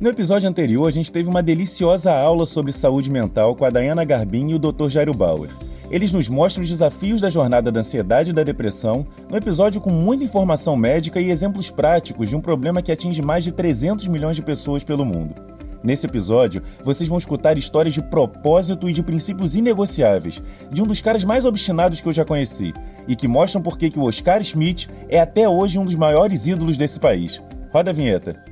No episódio anterior, a gente teve uma deliciosa aula sobre saúde mental com a Dayana Garbin e o Dr. Jairo Bauer. Eles nos mostram os desafios da jornada da ansiedade e da depressão, no episódio com muita informação médica e exemplos práticos de um problema que atinge mais de 300 milhões de pessoas pelo mundo. Nesse episódio, vocês vão escutar histórias de propósito e de princípios inegociáveis de um dos caras mais obstinados que eu já conheci e que mostram por que o Oscar Schmidt é até hoje um dos maiores ídolos desse país. Roda a vinheta.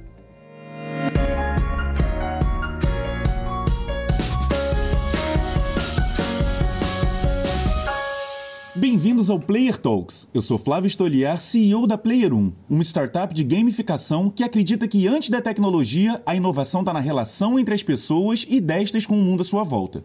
Bem-vindos ao Player Talks. Eu sou Flávio Estoliar, CEO da Player 1, uma startup de gamificação que acredita que antes da tecnologia, a inovação está na relação entre as pessoas e destas com o mundo à sua volta.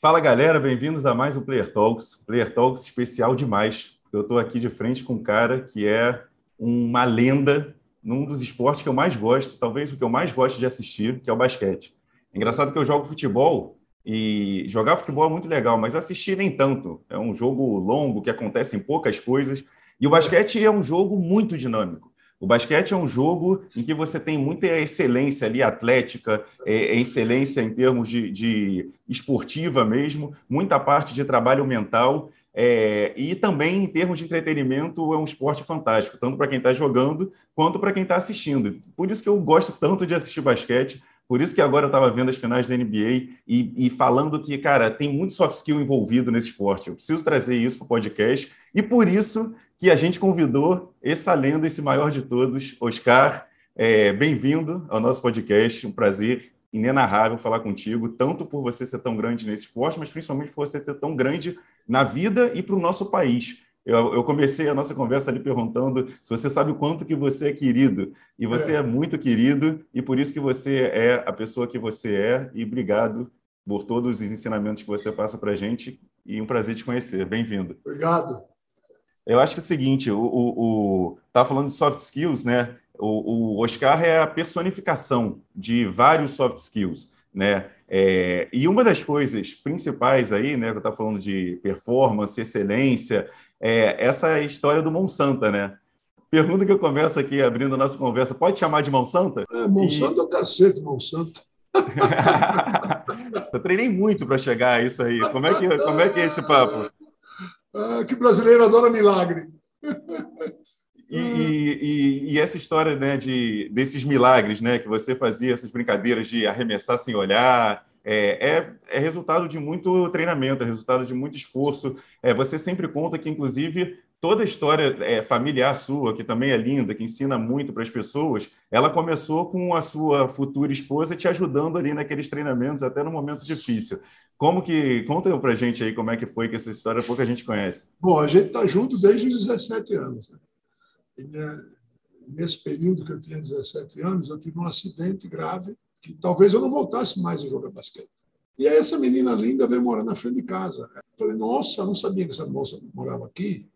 Fala galera, bem-vindos a mais um Player Talks. Player Talks especial demais, eu estou aqui de frente com um cara que é uma lenda num dos esportes que eu mais gosto, talvez o que eu mais gosto de assistir, que é o basquete. É engraçado que eu jogo futebol e jogar futebol é muito legal, mas assistir nem tanto. É um jogo longo que acontece em poucas coisas. E o basquete é um jogo muito dinâmico. O basquete é um jogo em que você tem muita excelência ali, atlética, é, é excelência em termos de, de, esportiva mesmo, muita parte de trabalho mental. É, e também, em termos de entretenimento, é um esporte fantástico, tanto para quem está jogando quanto para quem está assistindo. Por isso que eu gosto tanto de assistir basquete, por isso que agora eu estava vendo as finais da NBA e, e, falando que, cara, tem muito soft skill envolvido nesse esporte. Eu preciso trazer isso para o podcast. E por isso que a gente convidou essa lenda, esse maior de todos, Oscar. É, Bem-vindo ao nosso podcast. Um prazer inenarrável falar contigo, tanto por você ser tão grande nesse esporte, mas principalmente por você ser tão grande na vida e para o nosso país. Eu, eu, comecei a nossa conversa ali perguntando se você sabe o quanto que você é querido. E você é. é muito querido, e por isso que você é a pessoa que você é. E obrigado por todos os ensinamentos que você passa para a gente. E um prazer te conhecer. Bem-vindo. Obrigado. Eu acho que é o seguinte, o, o, o tá falando de soft skills, né? O, o Oscar é a personificação de vários soft skills, né? É, e uma das coisas principais aí, né, que eu estava falando de performance, excelência, é essa história do Monsanto, né? Pergunta que eu começo aqui, abrindo a nossa conversa, pode chamar de Monsanto? É, Monsanto e... é o cacete, Monsanto. eu treinei muito para chegar a isso aí. Como é que, como é, que é esse papo? Ah, que brasileiro adora milagre. E, e, e, essa história né, de, desses milagres né, que você fazia, essas brincadeiras de arremessar sem olhar, é, é, é resultado de muito treinamento, é resultado de muito esforço. É, você sempre conta que, inclusive, toda a história é, familiar sua, que também é linda, que ensina muito para as pessoas, ela começou com a sua futura esposa te ajudando ali naqueles treinamentos, até no momento difícil. Como que. Conta para a gente aí como é que foi que essa história pouca gente conhece. Bom, a gente está junto desde os 17 anos. Né? Né, nesse período que eu tinha 17 anos, eu tive um acidente grave que talvez eu não voltasse mais a jogar basquete. E aí essa menina linda veio morar na frente de casa. Eu falei, nossa, não sabia que essa moça morava aqui.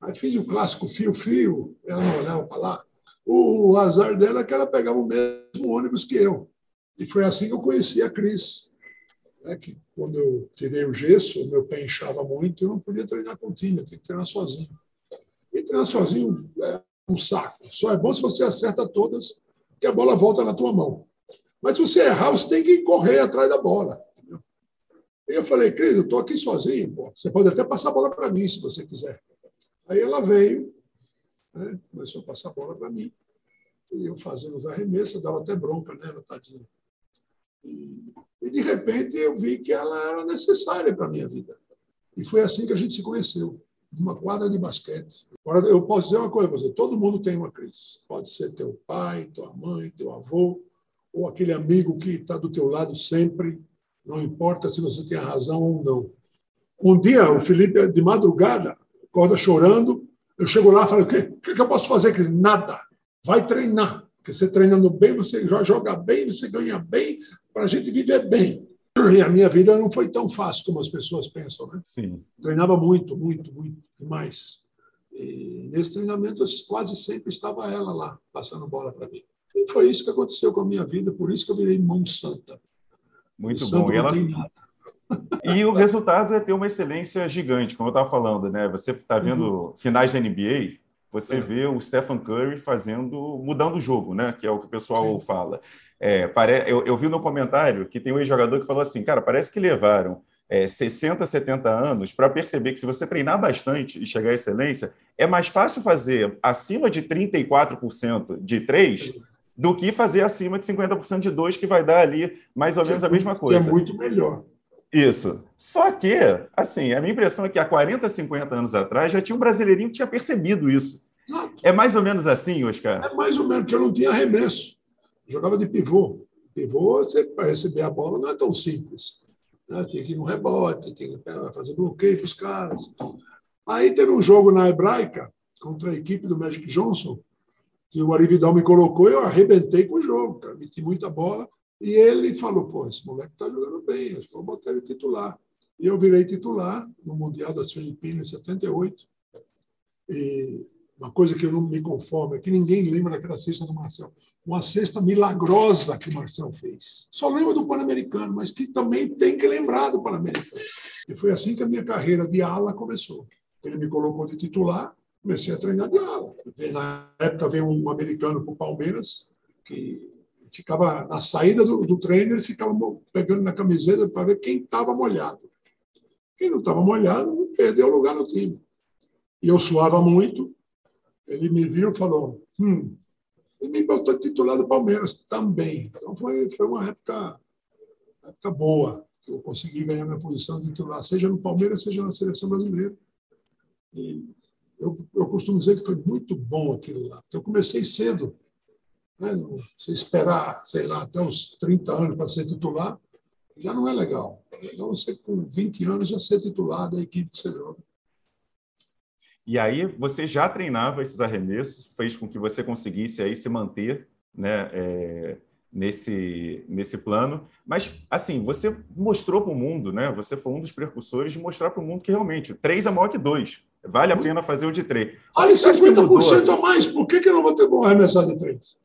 Aí fiz o clássico fio-fio, ela não olhava para lá. O azar dela é que ela pegava o mesmo ônibus que eu. E foi assim que eu conheci a Cris. É que quando eu tirei o gesso, meu pé inchava muito, eu não podia treinar contínuo, eu tinha que treinar sozinho. E treinar sozinho é um saco. Só é bom se você acerta todas, que a bola volta na tua mão. Mas se você errar, você tem que correr atrás da bola. Entendeu? E eu falei, Cris, eu estou aqui sozinho. Pô. Você pode até passar a bola para mim, se você quiser. Aí ela veio, né, começou a passar a bola para mim. E eu fazendo os arremessos, eu dava até bronca nela, tadinha. E, e de repente eu vi que ela era necessária para a minha vida. E foi assim que a gente se conheceu numa quadra de basquete. Agora, eu posso dizer uma coisa você: todo mundo tem uma crise. Pode ser teu pai, tua mãe, teu avô, ou aquele amigo que está do teu lado sempre, não importa se você tem razão ou não. Um dia, o Felipe, de madrugada, acorda chorando. Eu chego lá e falo: o que, o que eu posso fazer? Ele, Nada. Vai treinar. Porque você treinando bem, você já joga bem, você ganha bem, para a gente viver bem. E a minha vida não foi tão fácil como as pessoas pensam, né? Sim. Treinava muito, muito, muito, demais. E nesse treinamento quase sempre estava ela lá, passando bola para mim. E foi isso que aconteceu com a minha vida, por isso que eu virei mão santa. Muito e bom. E, ela... e o resultado é ter uma excelência gigante, como eu estava falando, né? Você está vendo uhum. finais da NBA, você é. vê o Stephen Curry fazendo, mudando o jogo, né? Que é o que o pessoal Sim. fala. É, pare... eu, eu vi no comentário que tem um ex-jogador que falou assim, cara, parece que levaram é, 60, 70 anos para perceber que se você treinar bastante e chegar à excelência, é mais fácil fazer acima de 34% de 3 do que fazer acima de 50% de 2, que vai dar ali mais ou menos a mesma coisa. é muito melhor. Isso. Só que, assim, a minha impressão é que há 40, 50 anos atrás já tinha um brasileirinho que tinha percebido isso. É mais ou menos assim, Oscar? É mais ou menos, porque eu não tinha arremesso. Eu jogava de pivô. Pivô, para receber a bola não é tão simples. Né? Tinha que ir no rebote, tinha que fazer bloqueio para os caras. Aí teve um jogo na Hebraica contra a equipe do Magic Johnson, que o Arividal me colocou e eu arrebentei com o jogo, cara. Meti muita bola. E ele falou: pô, esse moleque está jogando bem, que vou botar ele titular. E eu virei titular no Mundial das Filipinas em 78. E uma coisa que eu não me conformo é que ninguém lembra daquela cesta do Marcel. Uma cesta milagrosa que o Marcel fez. Só lembra do Pan-Americano, mas que também tem que lembrar do Pan-Americano. E foi assim que a minha carreira de ala começou. Ele me colocou de titular, comecei a treinar de ala. Na época veio um americano para o Palmeiras, que ficava na saída do, do treino, ele ficava pegando na camiseta para ver quem estava molhado. Quem não estava molhado perdeu lugar no time. E eu suava muito, ele me viu e falou: hum, e me botou titular do Palmeiras também. Então foi, foi uma época, época boa, que eu consegui ganhar minha posição de titular, seja no Palmeiras, seja na seleção brasileira. E eu, eu costumo dizer que foi muito bom aquilo lá, porque eu comecei cedo. Né? Você esperar, sei lá, até uns 30 anos para ser titular, já não é legal. Então, você com 20 anos já ser titular da equipe que você joga. E aí você já treinava esses arremessos, fez com que você conseguisse aí se manter né, é, nesse, nesse plano. Mas, assim, você mostrou para o mundo, né? Você foi um dos precursores de mostrar para o mundo que realmente três é maior que dois. Vale a pena fazer o de três. Vale 50% a mais. Por que, que eu não vou ter bom arremessar de três?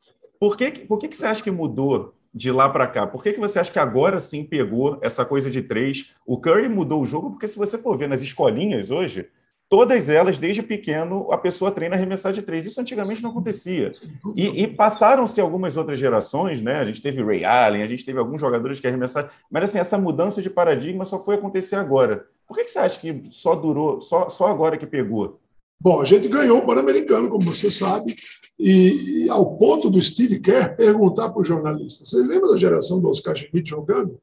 Por que, por que, que você acha que mudou de lá para cá? Por que, que você acha que agora sim pegou essa coisa de três? O Curry mudou o jogo, porque se você for ver nas escolinhas hoje, todas elas, desde pequeno, a pessoa treina a arremessar de três. Isso antigamente não acontecia. E, e passaram-se algumas outras gerações, né? A gente teve Ray Allen, a gente teve alguns jogadores que arremessaram, mas assim, essa mudança de paradigma só foi acontecer agora. Por que, que você acha que só durou, só, só agora que pegou? Bom, a gente ganhou o Pan-Americano, como você sabe, e, e, ao ponto do Steve Kerr perguntar para o jornalista: vocês lembram da geração do Oscar Schmidt jogando?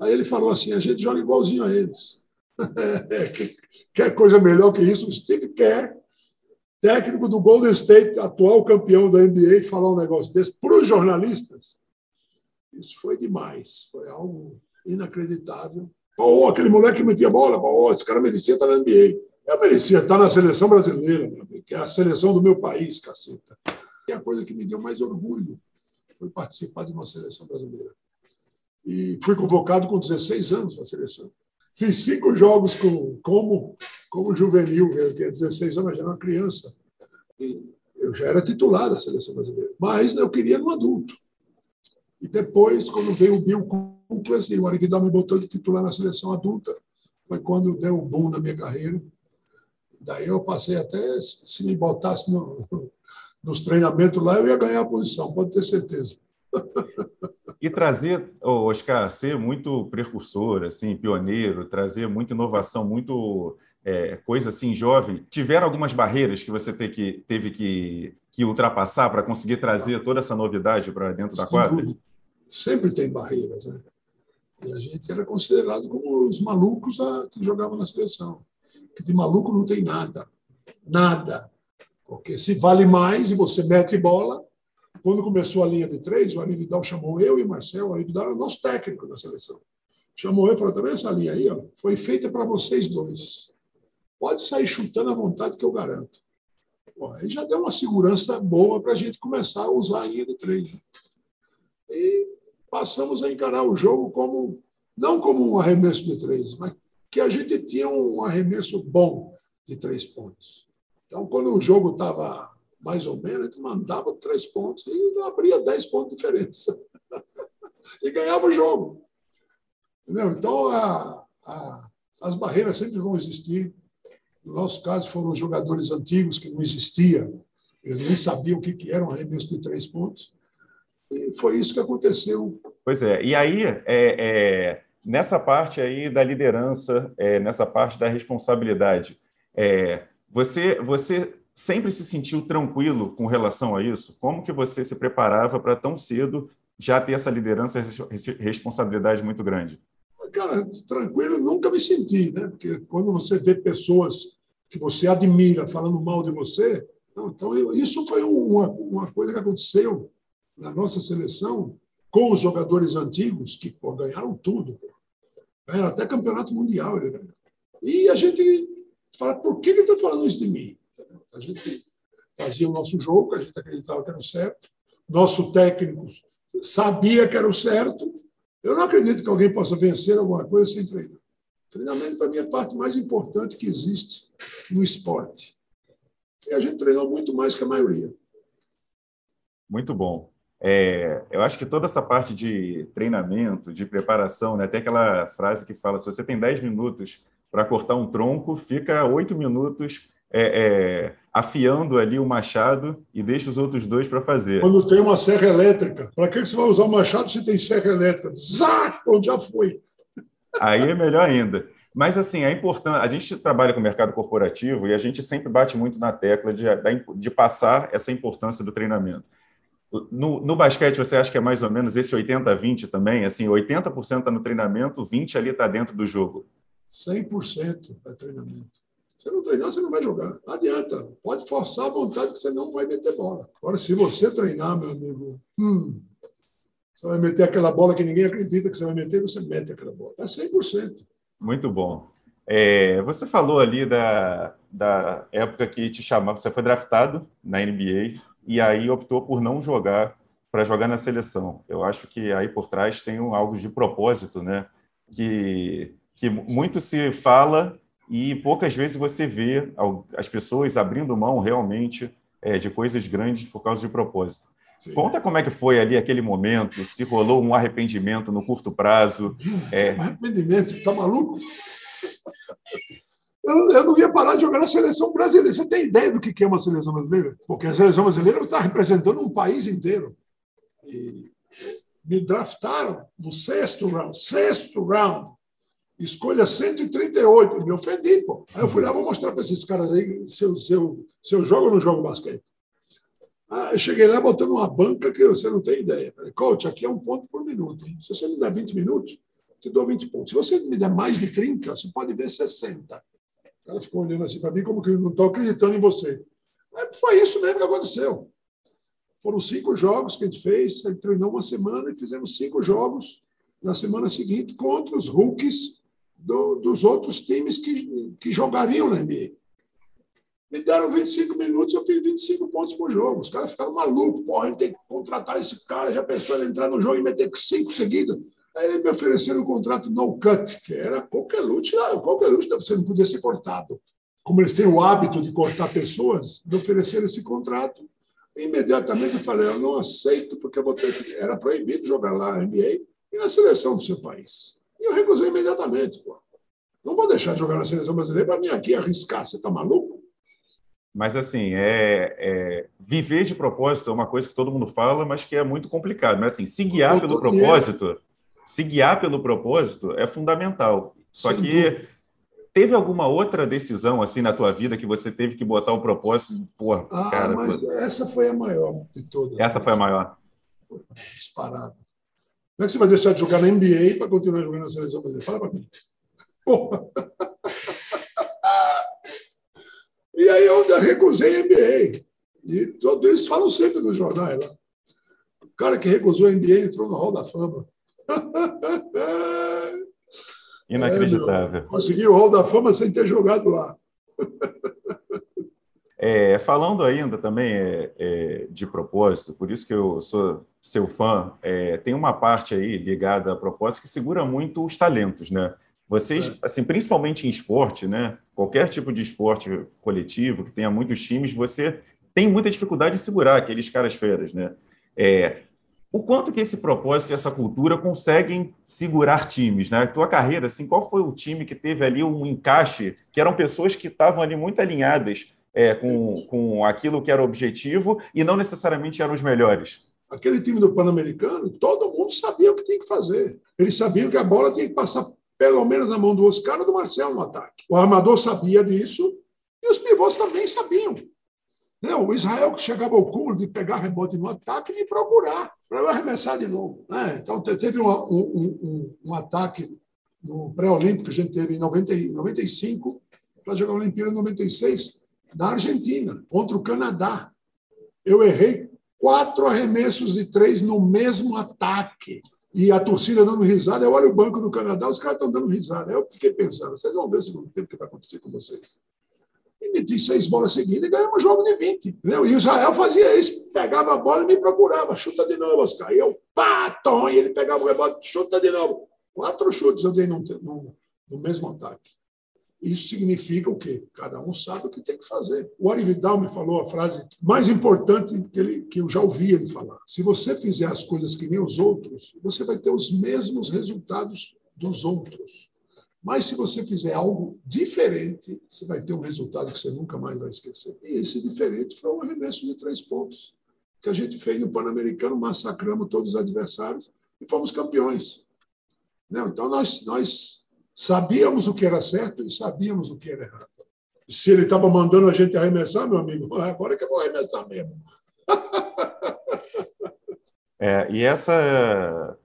Aí ele falou assim: a gente joga igualzinho a eles. Quer coisa melhor que isso? O Steve Kerr, técnico do Golden State, atual campeão da NBA, falar um negócio desse para os jornalistas. Isso foi demais. Foi algo inacreditável. Pô, aquele moleque que metia bola, pô, esse cara merecia estar na NBA. Eu merecia estar na seleção brasileira, que é a seleção do meu país, caceta. E a coisa que me deu mais orgulho foi participar de uma seleção brasileira. E fui convocado com 16 anos na seleção. Fiz cinco jogos com, como, como juvenil, eu tinha 16 anos, já era uma criança. Eu já era titular da seleção brasileira, mas eu queria no adulto. E depois, quando veio o Bill Kuklas e o Arividal me botou de titular na seleção adulta, foi quando deu o boom na minha carreira. Daí eu passei até, se me botasse no, nos treinamentos lá, eu ia ganhar a posição, pode ter certeza. E trazer, oh, Oscar, ser muito precursor, assim, pioneiro, trazer muita inovação, muito é, coisa assim jovem. Tiveram algumas barreiras que você teve que, teve que, que ultrapassar para conseguir trazer toda essa novidade para dentro da quadra? Sempre tem barreiras, né? E a gente era considerado como os malucos que jogavam na seleção. Que de maluco não tem nada. Nada. Porque se vale mais e você mete bola, quando começou a linha de três, o Ari Vidal chamou eu e o Marcel, o Ari Vidal era nosso técnico da seleção. Chamou eu e falou: tá vendo essa linha aí? Ó? Foi feita para vocês dois. Pode sair chutando à vontade que eu garanto. Pô, aí já deu uma segurança boa para a gente começar a usar a linha de três. E passamos a encarar o jogo como não como um arremesso de três, mas que a gente tinha um arremesso bom de três pontos. Então, quando o jogo estava mais ou menos, a gente mandava três pontos e abria dez pontos de diferença. e ganhava o jogo. Entendeu? Então, a, a, as barreiras sempre vão existir. No nosso caso, foram jogadores antigos que não existia, eles nem sabiam o que, que era um arremesso de três pontos. E foi isso que aconteceu. Pois é. E aí, é, é, nessa parte aí da liderança, é, nessa parte da responsabilidade, é, você, você sempre se sentiu tranquilo com relação a isso? Como que você se preparava para tão cedo já ter essa liderança e responsabilidade muito grande? Cara, tranquilo nunca me senti, né? Porque quando você vê pessoas que você admira falando mal de você, então eu, isso foi uma, uma coisa que aconteceu na nossa seleção com os jogadores antigos que pô, ganharam tudo, pô. Ganharam até campeonato mundial. Ele E a gente fala, por que ele está falando isso de mim? A gente fazia o nosso jogo, a gente acreditava que era o certo, nosso técnico sabia que era o certo, eu não acredito que alguém possa vencer alguma coisa sem treinar. Treinamento, para mim, é a parte mais importante que existe no esporte. E a gente treinou muito mais que a maioria. Muito bom. É, eu acho que toda essa parte de treinamento, de preparação, né, tem aquela frase que fala: se você tem 10 minutos para cortar um tronco, fica 8 minutos é, é, afiando ali o machado e deixa os outros dois para fazer. Quando tem uma serra elétrica, para que você vai usar o machado se tem serra elétrica? Zac! Onde já foi? Aí é melhor ainda. Mas, assim, é importante. A gente trabalha com o mercado corporativo e a gente sempre bate muito na tecla de, de passar essa importância do treinamento. No, no, basquete, você acha que é mais ou menos esse 80-20 também? Assim, 80% está no treinamento, 20% ali está dentro do jogo. 100% é treinamento. Se não treinar, você não vai jogar. Não adianta. Pode forçar a vontade que você não vai meter bola. Agora, se você treinar, meu amigo, hum, você vai meter aquela bola que ninguém acredita que você vai meter, você mete aquela bola. É 100%. Muito bom. É, você falou ali da, da época que te chamava, você foi draftado na NBA e aí optou por não jogar para jogar na seleção. Eu acho que aí por trás tem um, algo de propósito, né? Que, que muito se fala e poucas vezes você vê as pessoas abrindo mão realmente é, de coisas grandes por causa de propósito. Sim. Conta como é que foi ali aquele momento, se rolou um arrependimento no curto prazo. É... Arrependimento, tá maluco? Eu, eu, não ia parar de jogar na seleção brasileira. Você tem ideia do que é uma seleção brasileira? Porque a seleção brasileira está representando um país inteiro. E me draftaram no sexto round, sexto round, escolha 138. Me ofendi, pô. Aí eu fui lá, vou mostrar para esses caras aí se eu, se, eu, se eu jogo ou não jogo basquete. Ah, eu cheguei lá botando uma banca que você não tem ideia. Falei, coach, aqui é um ponto por minuto. Hein? Se você me der 20 minutos, te dou 20 pontos. Se você me der mais de 30, você pode ver 60. O cara ficou olhando assim para mim, como que não estou acreditando em você. Mas foi isso mesmo que aconteceu. Foram cinco jogos que a gente fez, a gente treinou uma semana e fizemos cinco jogos na semana seguinte contra os rookies do, dos outros times que, que jogariam na NBA. Me deram 25 minutos, eu fiz 25 pontos por jogo. Os caras ficaram malucos. Porra, a gente tem que contratar esse cara. Já pensou ele entrar no jogo e meter cinco seguidas? Aí eles me ofereceram um contrato no cut, que era qualquer lute, ah, qualquer lute você não podia ser cortado. Como eles têm o hábito de cortar pessoas, me ofereceram esse contrato. Imediatamente eu falei, eu não aceito, porque eu vou ter que... Era proibido jogar lá na NBA e na seleção do seu país. E eu recusei imediatamente. Pô. Não vou deixar de jogar na seleção brasileira para mim aqui arriscar. Você está maluco? Mas, assim, é, é, viver de propósito é uma coisa que todo mundo fala, mas que é muito complicado. Mas, assim, se guiar pelo propósito, se guiar pelo propósito é fundamental. Só Sem que teve alguma outra decisão, assim, na tua vida que você teve que botar o propósito? Porra, ah, cara, mas pô... essa foi a maior de todas. Essa foi a maior? Disparado. Como é que você vai deixar de jogar na NBA para continuar jogando na seleção brasileira? Fala para mim. Porra. E aí eu recusei a NBA. E todos eles falam sempre nos jornais lá. O cara que recusou a NBA entrou no Hall da Fama. Inacreditável. É, consegui o Hall da Fama sem ter jogado lá. É, falando ainda também é, é, de propósito, por isso que eu sou seu fã, é, tem uma parte aí ligada a propósito que segura muito os talentos, né? Vocês, é. assim, principalmente em esporte, né? Qualquer tipo de esporte coletivo que tenha muitos times, você tem muita dificuldade de segurar aqueles caras feras, né? É, o quanto que esse propósito e essa cultura conseguem segurar times, né? Tua carreira, assim, qual foi o time que teve ali um encaixe, que eram pessoas que estavam ali muito alinhadas é, com, com aquilo que era o objetivo e não necessariamente eram os melhores? Aquele time do Pan-Americano, todo mundo sabia o que tinha que fazer. Eles sabiam que a bola tinha que passar pelo menos na mão do Oscar ou do Marcelo no ataque. O armador sabia disso e os pivôs também sabiam. Né? O Israel que chegava ao cúmulo de pegar rebote no ataque e me procurar para eu arremessar de novo. Né? Então, teve um, um, um, um ataque no pré-olímpico que a gente teve em 90, 95 para jogar a Olimpíada em 96, na Argentina, contra o Canadá. Eu errei quatro arremessos de três no mesmo ataque. E a torcida dando risada. Eu olho o banco do Canadá, os caras estão dando risada. Eu fiquei pensando, vocês vão ver o segundo tempo que vai acontecer com vocês e meti seis bolas seguidas e ganhamos um jogo de 20. Entendeu? E o Israel fazia isso, pegava a bola e me procurava, chuta de novo, Oscar. E eu, pá, tom, e ele pegava o rebote, chuta de novo. Quatro chutes eu dei no, no, no mesmo ataque. Isso significa o quê? Cada um sabe o que tem que fazer. O Ari Vidal me falou a frase mais importante que, ele, que eu já ouvi ele falar. Se você fizer as coisas que nem os outros, você vai ter os mesmos resultados dos outros. Mas se você fizer algo diferente, você vai ter um resultado que você nunca mais vai esquecer. E esse diferente foi um arremesso de três pontos que a gente fez no Pan-Americano, massacramos todos os adversários e fomos campeões. Então, nós, nós sabíamos o que era certo e sabíamos o que era errado. Se ele estava mandando a gente arremessar, meu amigo, agora é que eu vou arremessar mesmo. É, e essa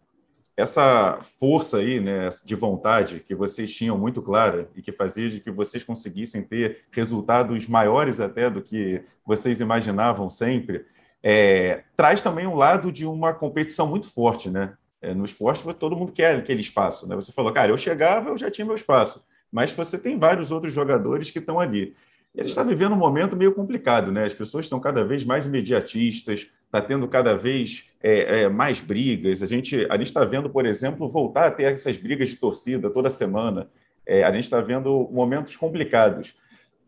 essa força aí, né, de vontade que vocês tinham muito clara e que fazia de que vocês conseguissem ter resultados maiores até do que vocês imaginavam sempre, é, traz também um lado de uma competição muito forte, né? É, no esporte, todo mundo quer aquele espaço, né? Você falou, cara, eu chegava, eu já tinha meu espaço, mas você tem vários outros jogadores que estão ali. E a gente está vivendo um momento meio complicado, né? As pessoas estão cada vez mais imediatistas, está tendo cada vez é, é, mais brigas. A gente a está vendo, por exemplo, voltar a ter essas brigas de torcida toda semana. É, a gente está vendo momentos complicados.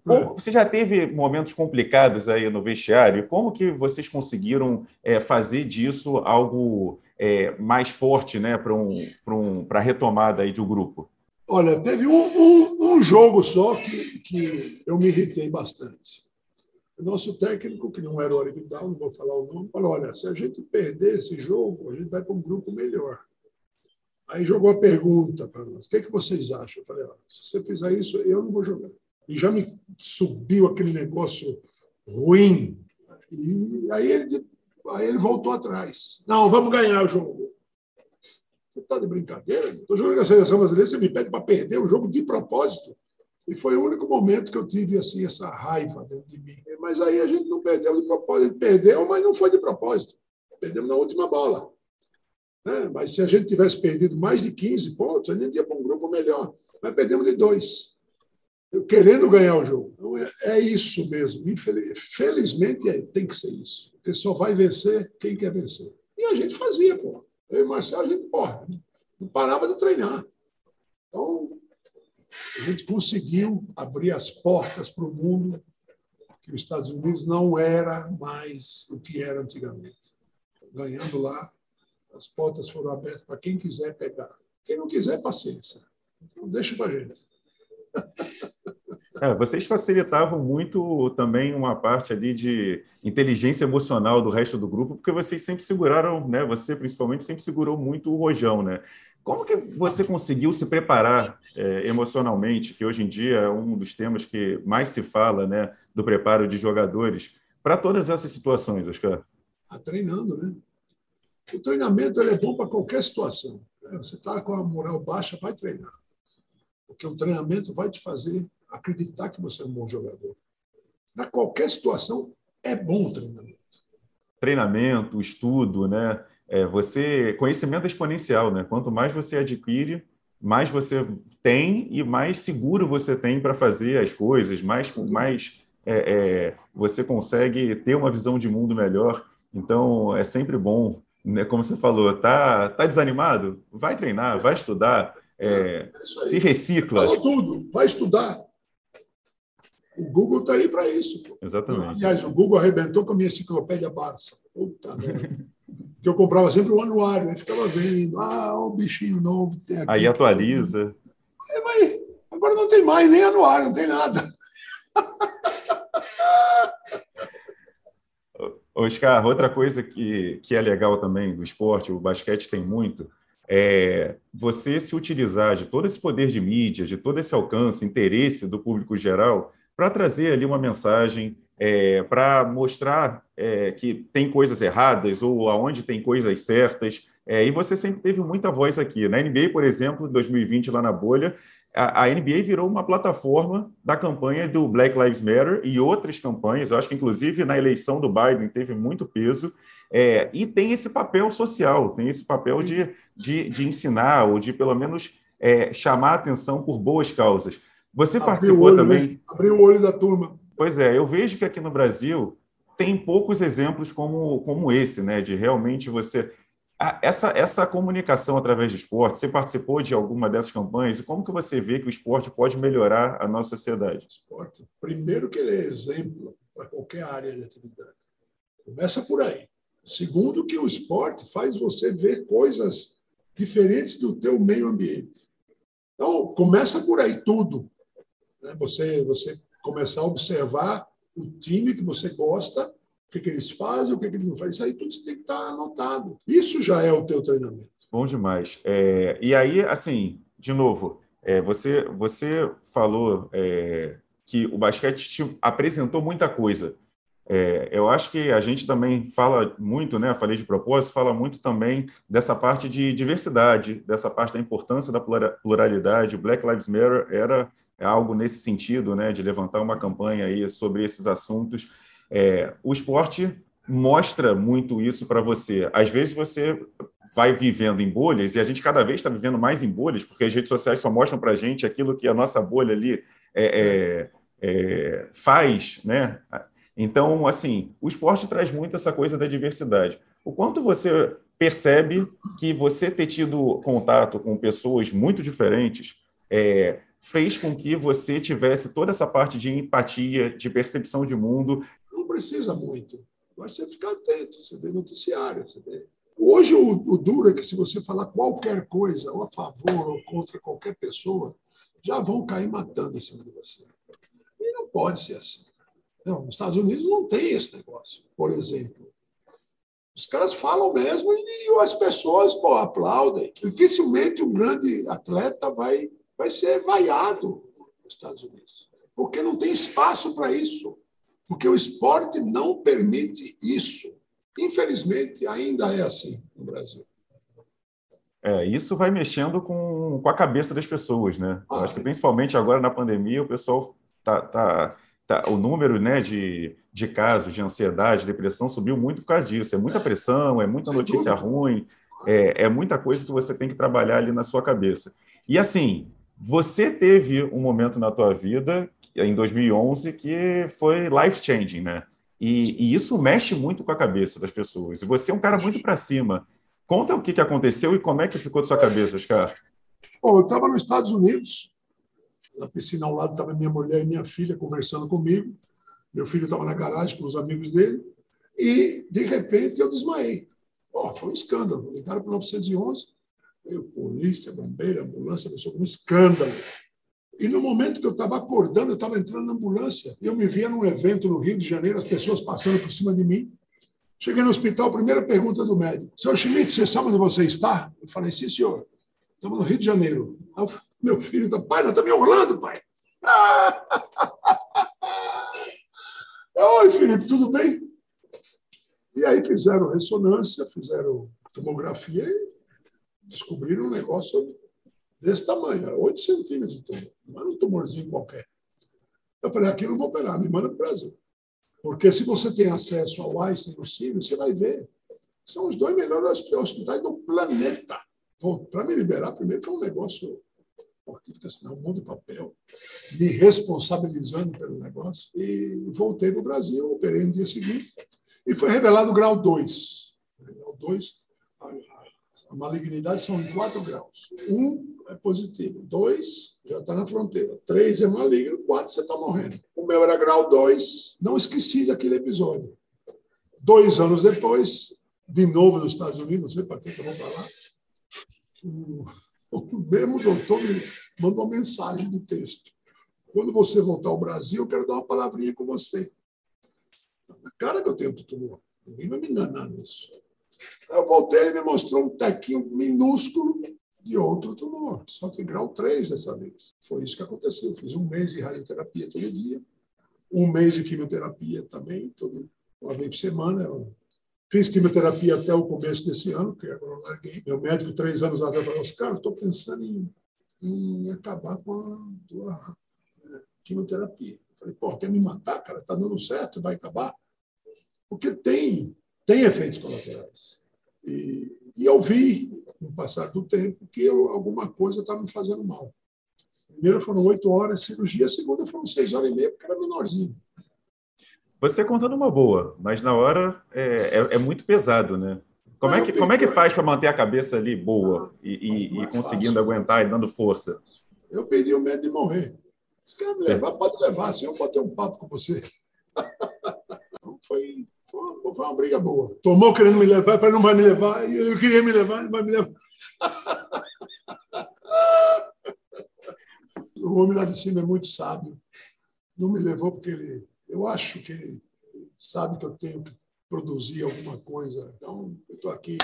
Como, você já teve momentos complicados aí no vestiário? Como que vocês conseguiram é, fazer disso algo é, mais forte né, para um, um, a retomada aí do grupo? Olha, teve um, um, um jogo só que, que eu me irritei bastante. Nosso técnico, que não era o Ari Vidal, não vou falar o nome, falou: olha, se a gente perder esse jogo, a gente vai para um grupo melhor. Aí jogou a pergunta para nós: o que, é que vocês acham? Eu falei: olha, se você fizer isso, eu não vou jogar. E já me subiu aquele negócio ruim. E aí ele, aí ele voltou atrás: não, vamos ganhar o jogo. Você está de brincadeira? Estou jogando a seleção brasileira, você me pede para perder o jogo de propósito. E foi o único momento que eu tive assim essa raiva dentro de mim. Mas aí a gente não perdeu de propósito. Perdeu, mas não foi de propósito. Perdemos na última bola. Né? Mas se a gente tivesse perdido mais de 15 pontos, a gente ia para um grupo melhor. Mas perdemos de dois. Querendo ganhar o jogo. Então, é, é isso mesmo. Infeliz, felizmente é, tem que ser isso. Porque só vai vencer quem quer vencer. E a gente fazia, pô. Eu e o Marcelo, a gente, porra, não parava de treinar. Então, a gente conseguiu abrir as portas para o mundo que os Estados Unidos não era mais o que era antigamente. Ganhando lá, as portas foram abertas para quem quiser pegar. Quem não quiser, paciência. Então, deixa para a gente. É, vocês facilitavam muito também uma parte ali de inteligência emocional do resto do grupo, porque vocês sempre seguraram, né? Você principalmente sempre segurou muito o rojão, né? Como que você conseguiu se preparar é, emocionalmente, que hoje em dia é um dos temas que mais se fala, né, do preparo de jogadores, para todas essas situações, Oscar? Ah, treinando, né? O treinamento é bom para qualquer situação. Né? Você está com a moral baixa, vai treinar. Porque o treinamento vai te fazer acreditar que você é um bom jogador. Na qualquer situação, é bom o treinamento. Treinamento, estudo, né? É, você conhecimento exponencial, né? Quanto mais você adquire, mais você tem e mais seguro você tem para fazer as coisas, mais, mais é, é, você consegue ter uma visão de mundo melhor. Então, é sempre bom, né? como você falou, tá, tá desanimado? Vai treinar, vai estudar, é, é se recicla. Falou tudo, vai estudar. O Google está aí para isso. Pô. Exatamente. Aliás, o Google arrebentou com a minha enciclopédia Barça. Puta merda. que eu comprava sempre o anuário, aí ficava vendo, ah, o bichinho novo tem aqui. Aí atualiza. É, mas agora não tem mais nem anuário, não tem nada. Oscar, outra coisa que, que é legal também do esporte, o basquete tem muito, é você se utilizar de todo esse poder de mídia, de todo esse alcance, interesse do público geral, para trazer ali uma mensagem, é, para mostrar é, que tem coisas erradas ou aonde tem coisas certas. É, e você sempre teve muita voz aqui. Na NBA, por exemplo, em 2020, lá na bolha, a, a, NBA virou uma plataforma da campanha do Black Lives Matter e outras campanhas. Eu acho que, inclusive, na eleição do Biden teve muito peso. É, e tem esse papel social, tem esse papel de, de, de ensinar ou de, pelo menos, é, chamar a atenção por boas causas. Você abriu participou olho, também. Né? Abriu o olho da turma. Pois é, eu vejo que aqui no Brasil tem poucos exemplos como, como esse, né? De realmente você essa, essa comunicação através do esporte, você participou de alguma dessas campanhas e como que você vê que o esporte pode melhorar a nossa sociedade? Esporte, primeiro que ele é exemplo para qualquer área de atividade. Começa por aí. Segundo que o esporte faz você ver coisas diferentes do teu meio ambiente. Então, começa por aí tudo. Né? Você, você começar a observar o time que você gosta o que, que eles fazem, o que, que eles não fazem. Isso aí tudo tem que estar anotado. Isso já é o teu treinamento. Bom demais. É, e aí, assim, de novo, é, você, você falou é, que o basquete te apresentou muita coisa. É, eu acho que a gente também fala muito, né? Falei de propósito, fala muito também dessa parte de diversidade, dessa parte da importância da pluralidade. O Black Lives Matter era algo nesse sentido, né? De levantar uma campanha aí sobre esses assuntos. É, o esporte mostra muito isso para você. Às vezes você vai vivendo em bolhas, e a gente cada vez está vivendo mais em bolhas, porque as redes sociais só mostram para a gente aquilo que a nossa bolha ali é, é, é, faz, né? Então, assim, o esporte traz muito essa coisa da diversidade. O quanto você percebe que você ter tido contato com pessoas muito diferentes é, fez com que você tivesse toda essa parte de empatia, de percepção de mundo precisa muito. Mas você ficar atento, você vê noticiário, você vê. Hoje, o, o duro é que se você falar qualquer coisa, ou a favor ou contra qualquer pessoa, já vão cair matando em cima de você. E não pode ser assim. Não, nos Estados Unidos não tem esse negócio, por exemplo. Os caras falam mesmo e as pessoas pô, aplaudem. Dificilmente um grande atleta vai, vai ser vaiado nos Estados Unidos, porque não tem espaço para isso porque o esporte não permite isso. Infelizmente, ainda é assim no Brasil. É, isso vai mexendo com, com a cabeça das pessoas, né? Ah, Eu acho que principalmente agora na pandemia o pessoal tá, tá, tá o número, né, de, de casos de ansiedade, depressão subiu muito por causa disso. É muita pressão, é muita notícia ruim, é, é muita coisa que você tem que trabalhar ali na sua cabeça. E assim, você teve um momento na tua vida em 2011 que foi life changing, né? E, e, isso mexe muito com a cabeça das pessoas. E você é um cara muito para cima. Conta o que, que aconteceu e como é que ficou de sua cabeça, Oscar. Bom, eu estava nos Estados Unidos, na piscina ao lado estava minha mulher e minha filha conversando comigo. Meu filho estava na garagem com os amigos dele e, de repente, eu desmaiei. Oh, foi um escândalo. Ligaram para o 911, veio polícia, bombeiro, ambulância, começou um escândalo. E no momento que eu estava acordando, eu estava entrando na ambulância. E eu me via num evento no Rio de Janeiro, as pessoas passando por cima de mim. Cheguei no hospital, primeira pergunta do médico: Seu Schmidt, você sabe onde você está? Eu falei: Sim, senhor. Estamos no Rio de Janeiro. Aí, meu filho está: Pai, nós estamos em Orlando, pai. Oi, Felipe, tudo bem? E aí fizeram ressonância, fizeram tomografia e descobriram um negócio desse tamanho, 8 centímetros de tumor, não era um tumorzinho qualquer. Eu falei, aqui não vou operar, me manda para o Brasil. Porque se você tem acesso ao Einstein no você vai ver. São os dois melhores hospitais do planeta. Para me liberar, primeiro foi um negócio. Tive que assinar um monte de papel, me responsabilizando pelo negócio. E voltei para o Brasil, operei no dia seguinte. E foi revelado o grau 2. Grau 2, a malignidade são em 4 graus. Um é positivo. Dois, já está na fronteira. Três é maligno. Quatro, você está morrendo. O meu era grau dois. Não esqueci daquele episódio. Dois anos depois, de novo nos Estados Unidos, não sei para quem que eu vou falar. O, o mesmo doutor me mandou uma mensagem de texto. Quando você voltar ao Brasil, eu quero dar uma palavrinha com você. Na cara que eu tenho tumor. Ninguém vai me enganar nisso. Eu voltei, ele me mostrou um tequinho minúsculo de outro tumor, só que grau 3 dessa vez. Foi isso que aconteceu. Eu fiz um mês de radioterapia todo dia, um mês de quimioterapia também, todo, uma vez por semana. Eu fiz quimioterapia até o começo desse ano, que agora eu larguei. Meu médico, três anos atrás, falou: Oscar, estou pensando em, em, acabar com a tua é, quimioterapia. Eu falei: pô, quer me matar, cara? Está dando certo, vai acabar? Porque tem, tem efeitos colaterais. E, e eu vi, com o passar do tempo, que eu, alguma coisa estava me fazendo mal. Primeiro foram oito horas de cirurgia, a segunda foram seis horas e meia, porque era menorzinho. Você contando uma boa, mas na hora é, é, é muito pesado, né? Como, é que, como é que faz para manter a cabeça ali boa e, e, e é conseguindo fácil, aguentar e dando força? Eu perdi o medo de morrer. Se quer me levar, pode levar, se eu bater um papo com você. foi, foi, uma, foi uma briga boa. Tomou querendo me levar, para não vai me levar, e ele queria me levar, não vai me levar. o homem lá de cima é muito sábio. Não me levou porque ele eu acho que ele sabe que eu tenho que produzir alguma coisa. Então, eu estou aqui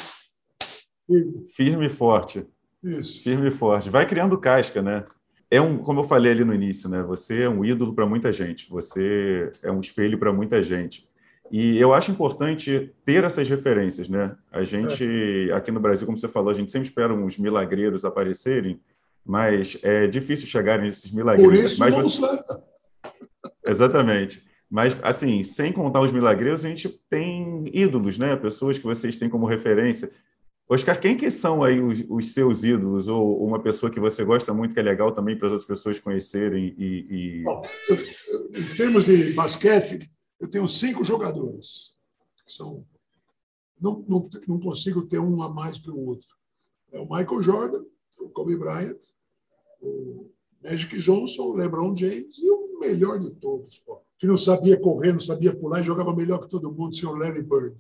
firme. Firme e forte. Isso. Firme e forte. Vai criando casca, né? É um, como eu falei ali no início, né? Você é um ídolo para muita gente. Você é um espelho para muita gente. E eu acho importante ter essas referências, né? A gente, aqui no Brasil, como você falou, a gente sempre espera uns milagreiros aparecerem, mas é difícil chegar nesses milagreiros. Por isso, mas você... Exatamente. Mas, assim, sem contar os milagreiros, a gente tem ídolos, né? Pessoas que vocês têm como referência. Oscar, quem que são aí os, os seus ídolos? Ou uma pessoa que você gosta muito, que é legal também para as outras pessoas conhecerem? E, e... Bom, em termos de basquete, eu tenho cinco jogadores. Que são, não, não, não consigo ter um a mais que o outro. É o Michael Jordan, o Kobe Bryant, o Magic Johnson, o LeBron James e o melhor de todos, pô, que não sabia correr, não sabia pular e jogava melhor que todo mundo, o senhor Larry Bird.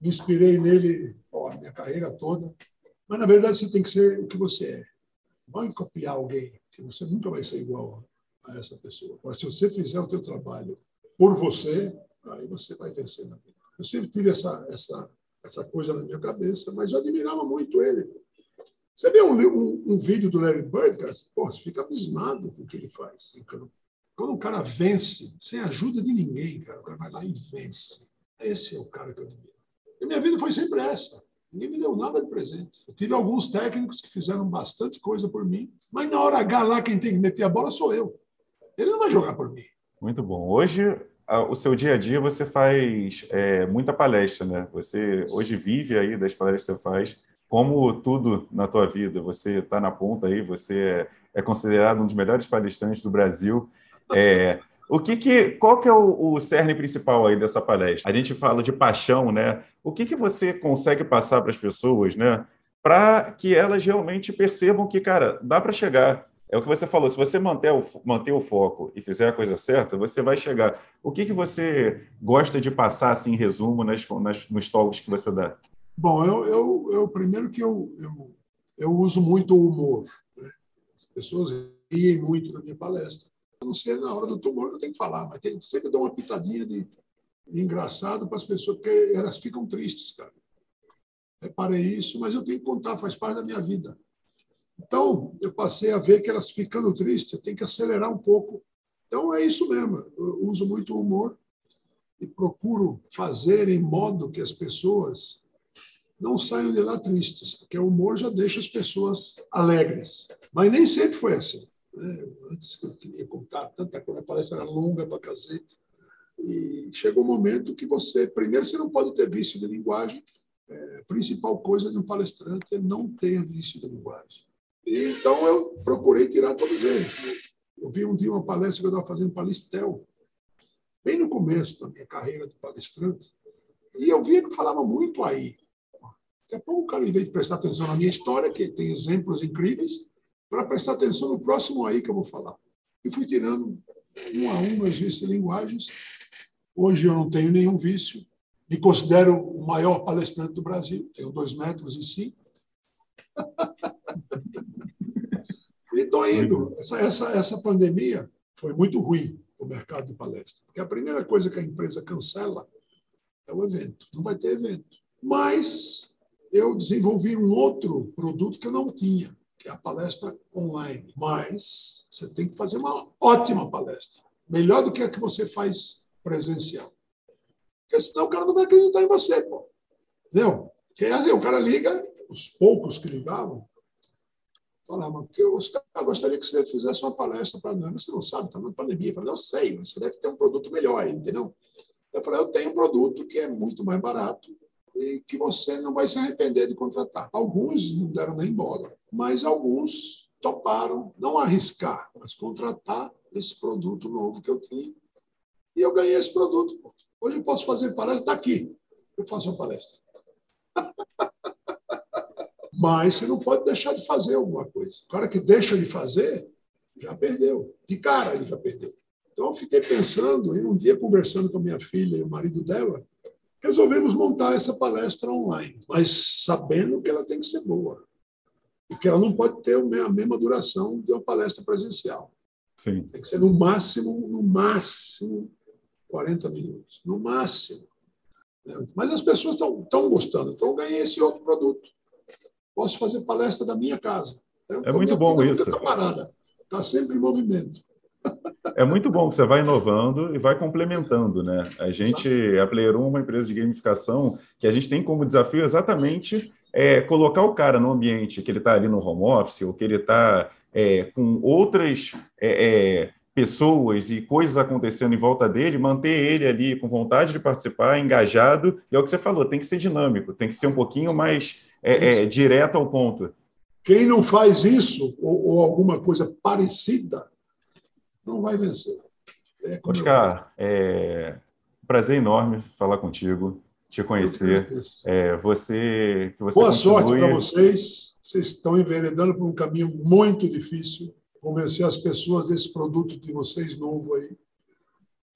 Me inspirei nele ó, a minha carreira toda. Mas, na verdade, você tem que ser o que você é. Vai copiar alguém, que você nunca vai ser igual a essa pessoa. Mas, se você fizer o teu trabalho por você, aí você vai vencer na vida. Eu sempre tive essa, essa, essa coisa na minha cabeça, mas eu admirava muito ele. Você vê um, um, um vídeo do Larry Bird, cara, pô, você fica abismado com o que ele faz em campo. Quando um cara vence, sem ajuda de ninguém, cara, o cara vai lá e vence. Esse é o cara que eu admiro. E minha vida foi sempre essa. Ninguém me deu nada de presente. Eu tive alguns técnicos que fizeram bastante coisa por mim, mas na hora H lá quem tem que meter a bola sou eu. Ele não vai jogar por mim. Muito bom. Hoje, o seu dia a dia, você faz é, muita palestra, né? Você hoje vive aí das palestras que você faz. Como tudo na tua vida, você está na ponta aí, você é, é considerado um dos melhores palestrantes do Brasil. É, o que, que qual que é o, o, cerne principal aí dessa palestra? A gente fala de paixão, né? O que, que você consegue passar para as pessoas, né? Para que elas realmente percebam que, cara, dá para chegar. É o que você falou, se você manter o, manter o foco e fizer a coisa certa, você vai chegar. O que, que você gosta de passar, assim, em resumo, nas, nas, nos talks que você dá? Bom, eu, eu, eu primeiro que eu, eu, eu uso muito o humor. Né? As pessoas riem muito na minha palestra não sei na hora do tumor eu tenho que falar, mas tem sempre dar uma pitadinha de, de engraçado para as pessoas, porque elas ficam tristes, cara. Reparei isso, mas eu tenho que contar, faz parte da minha vida. Então, eu passei a ver que elas ficando tristes, tenho que acelerar um pouco. Então, é isso mesmo. Eu uso muito o humor e procuro fazer em modo que as pessoas não saiam de lá tristes, porque o humor já deixa as pessoas alegres. Mas nem sempre foi assim. Né? Antes eu queria contar tanta coisa, a palestra era longa para cacete. E chegou um momento que você, primeiro, você não pode ter vício de linguagem. É, a principal coisa de um palestrante é não ter vício de linguagem. E, então eu procurei tirar todos eles. Eu vi um dia uma palestra que eu estava fazendo para Listel, bem no começo da minha carreira de palestrante, e eu via que falava muito aí. Daqui a pouco o cara, em vez de prestar atenção na minha história, que tem exemplos incríveis, para prestar atenção no próximo aí que eu vou falar. E fui tirando um a um meus vícios de linguagens. Hoje eu não tenho nenhum vício Me considero o maior palestrante do Brasil, tenho dois metros e cinco. e estou indo. Essa, essa, essa pandemia foi muito ruim para o mercado de palestra, porque a primeira coisa que a empresa cancela é o evento. Não vai ter evento. Mas eu desenvolvi um outro produto que eu não tinha, que é a palestra online. Mas você tem que fazer uma ótima palestra, melhor do que a que você faz presencial. Porque senão o cara não vai acreditar em você, pô. Entendeu? Porque assim, o cara liga, os poucos que ligavam, falavam que eu gostaria que você fizesse uma palestra para nós. Você não sabe, está na pandemia. Eu falei, eu sei, mas você deve ter um produto melhor, entendeu? Eu falei, eu tenho um produto que é muito mais barato e que você não vai se arrepender de contratar. Alguns não deram nem bola, mas alguns toparam não arriscar, mas contratar esse produto novo que eu tinha e eu ganhei esse produto. Hoje eu posso fazer palestra, está aqui. Eu faço uma palestra. Mas você não pode deixar de fazer alguma coisa. O cara que deixa de fazer, já perdeu. De cara, ele já perdeu. Então, eu fiquei pensando, e um dia, conversando com a minha filha e o marido dela, resolvemos montar essa palestra online, mas sabendo que ela tem que ser boa. E que ela não pode ter a mesma duração de uma palestra presencial. Sim. Tem que ser no máximo, no máximo, 40 minutos, no máximo. Mas as pessoas estão gostando, então eu ganhei esse outro produto. Posso fazer palestra da minha casa. Então, é muito bom isso. Está sempre em movimento. É muito bom que você vai inovando e vai complementando, né? A gente, a Player 1 é uma empresa de gamificação que a gente tem como desafio exatamente é, colocar o cara no ambiente que ele está ali no home office ou que ele está é, com outras é, é pessoas e coisas acontecendo em volta dele, manter ele ali com vontade de participar, engajado, e é o que você falou, tem que ser dinâmico, tem que ser um pouquinho mais é, é, direto ao ponto. Quem não faz isso, ou, ou alguma coisa parecida, não vai vencer. É Oscar, é prazer enorme falar contigo, te conhecer. É, você, que você Boa continue... sorte para vocês. Vocês estão enveredando por um caminho muito difícil convencer as pessoas desse produto de vocês novo aí.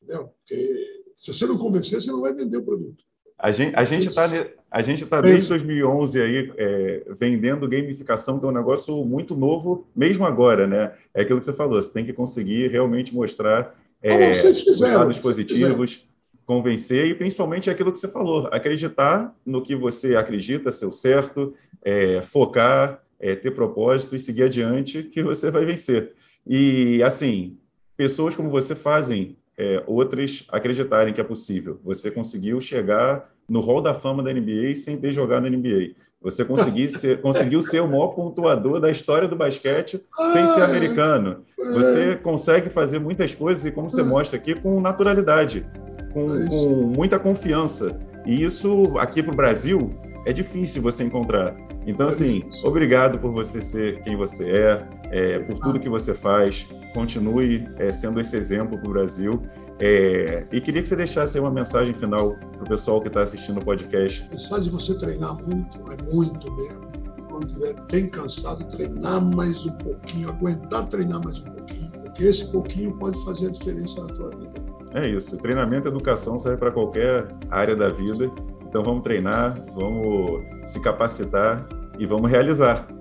Entendeu? Porque se você não convencer, você não vai vender o produto. A gente a gente está a gente tá desde 2011 aí é, vendendo gamificação que é um negócio muito novo mesmo agora, né? É aquilo que você falou, você tem que conseguir realmente mostrar é, os dados positivos, convencer e principalmente aquilo que você falou, acreditar no que você acredita ser o certo, é, focar, é, ter propósito e seguir adiante, que você vai vencer. E, assim, pessoas como você fazem é, outras acreditarem que é possível. Você conseguiu chegar no hall da fama da NBA sem ter jogado na NBA. Você conseguiu ser, conseguiu ser o maior pontuador da história do basquete sem ser americano. Você consegue fazer muitas coisas e, como você mostra aqui, com naturalidade, com, com muita confiança. E isso, aqui para o Brasil, é difícil você encontrar. Então, assim, obrigado por você ser quem você é, é por tudo que você faz. Continue é, sendo esse exemplo para o Brasil. É, e queria que você deixasse uma mensagem final para o pessoal que está assistindo o podcast. A mensagem de você treinar muito, é muito mesmo. Quando estiver bem cansado, treinar mais um pouquinho, aguentar treinar mais um pouquinho, porque esse pouquinho pode fazer a diferença na tua vida. É isso. Treinamento e educação serve para qualquer área da vida. Então vamos treinar, vamos se capacitar e vamos realizar.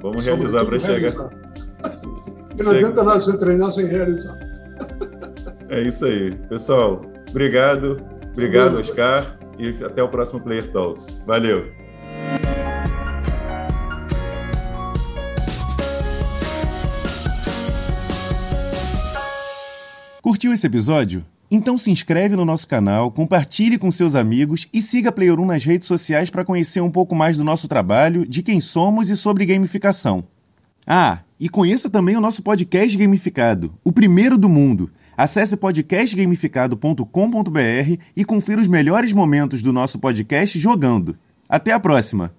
Vamos realizar para chegar. Não adianta nada você treinar sem realizar. É isso aí. Pessoal, obrigado. Obrigado, Oscar. E até o próximo Player Talks. Valeu. Curtiu esse episódio? Então se inscreve no nosso canal, compartilhe com seus amigos e siga a Player 1 nas redes sociais para conhecer um pouco mais do nosso trabalho, de quem somos e sobre gamificação. Ah, e conheça também o nosso podcast gamificado, o primeiro do mundo. Acesse podcastgamificado.com.br e confira os melhores momentos do nosso podcast jogando. Até a próxima!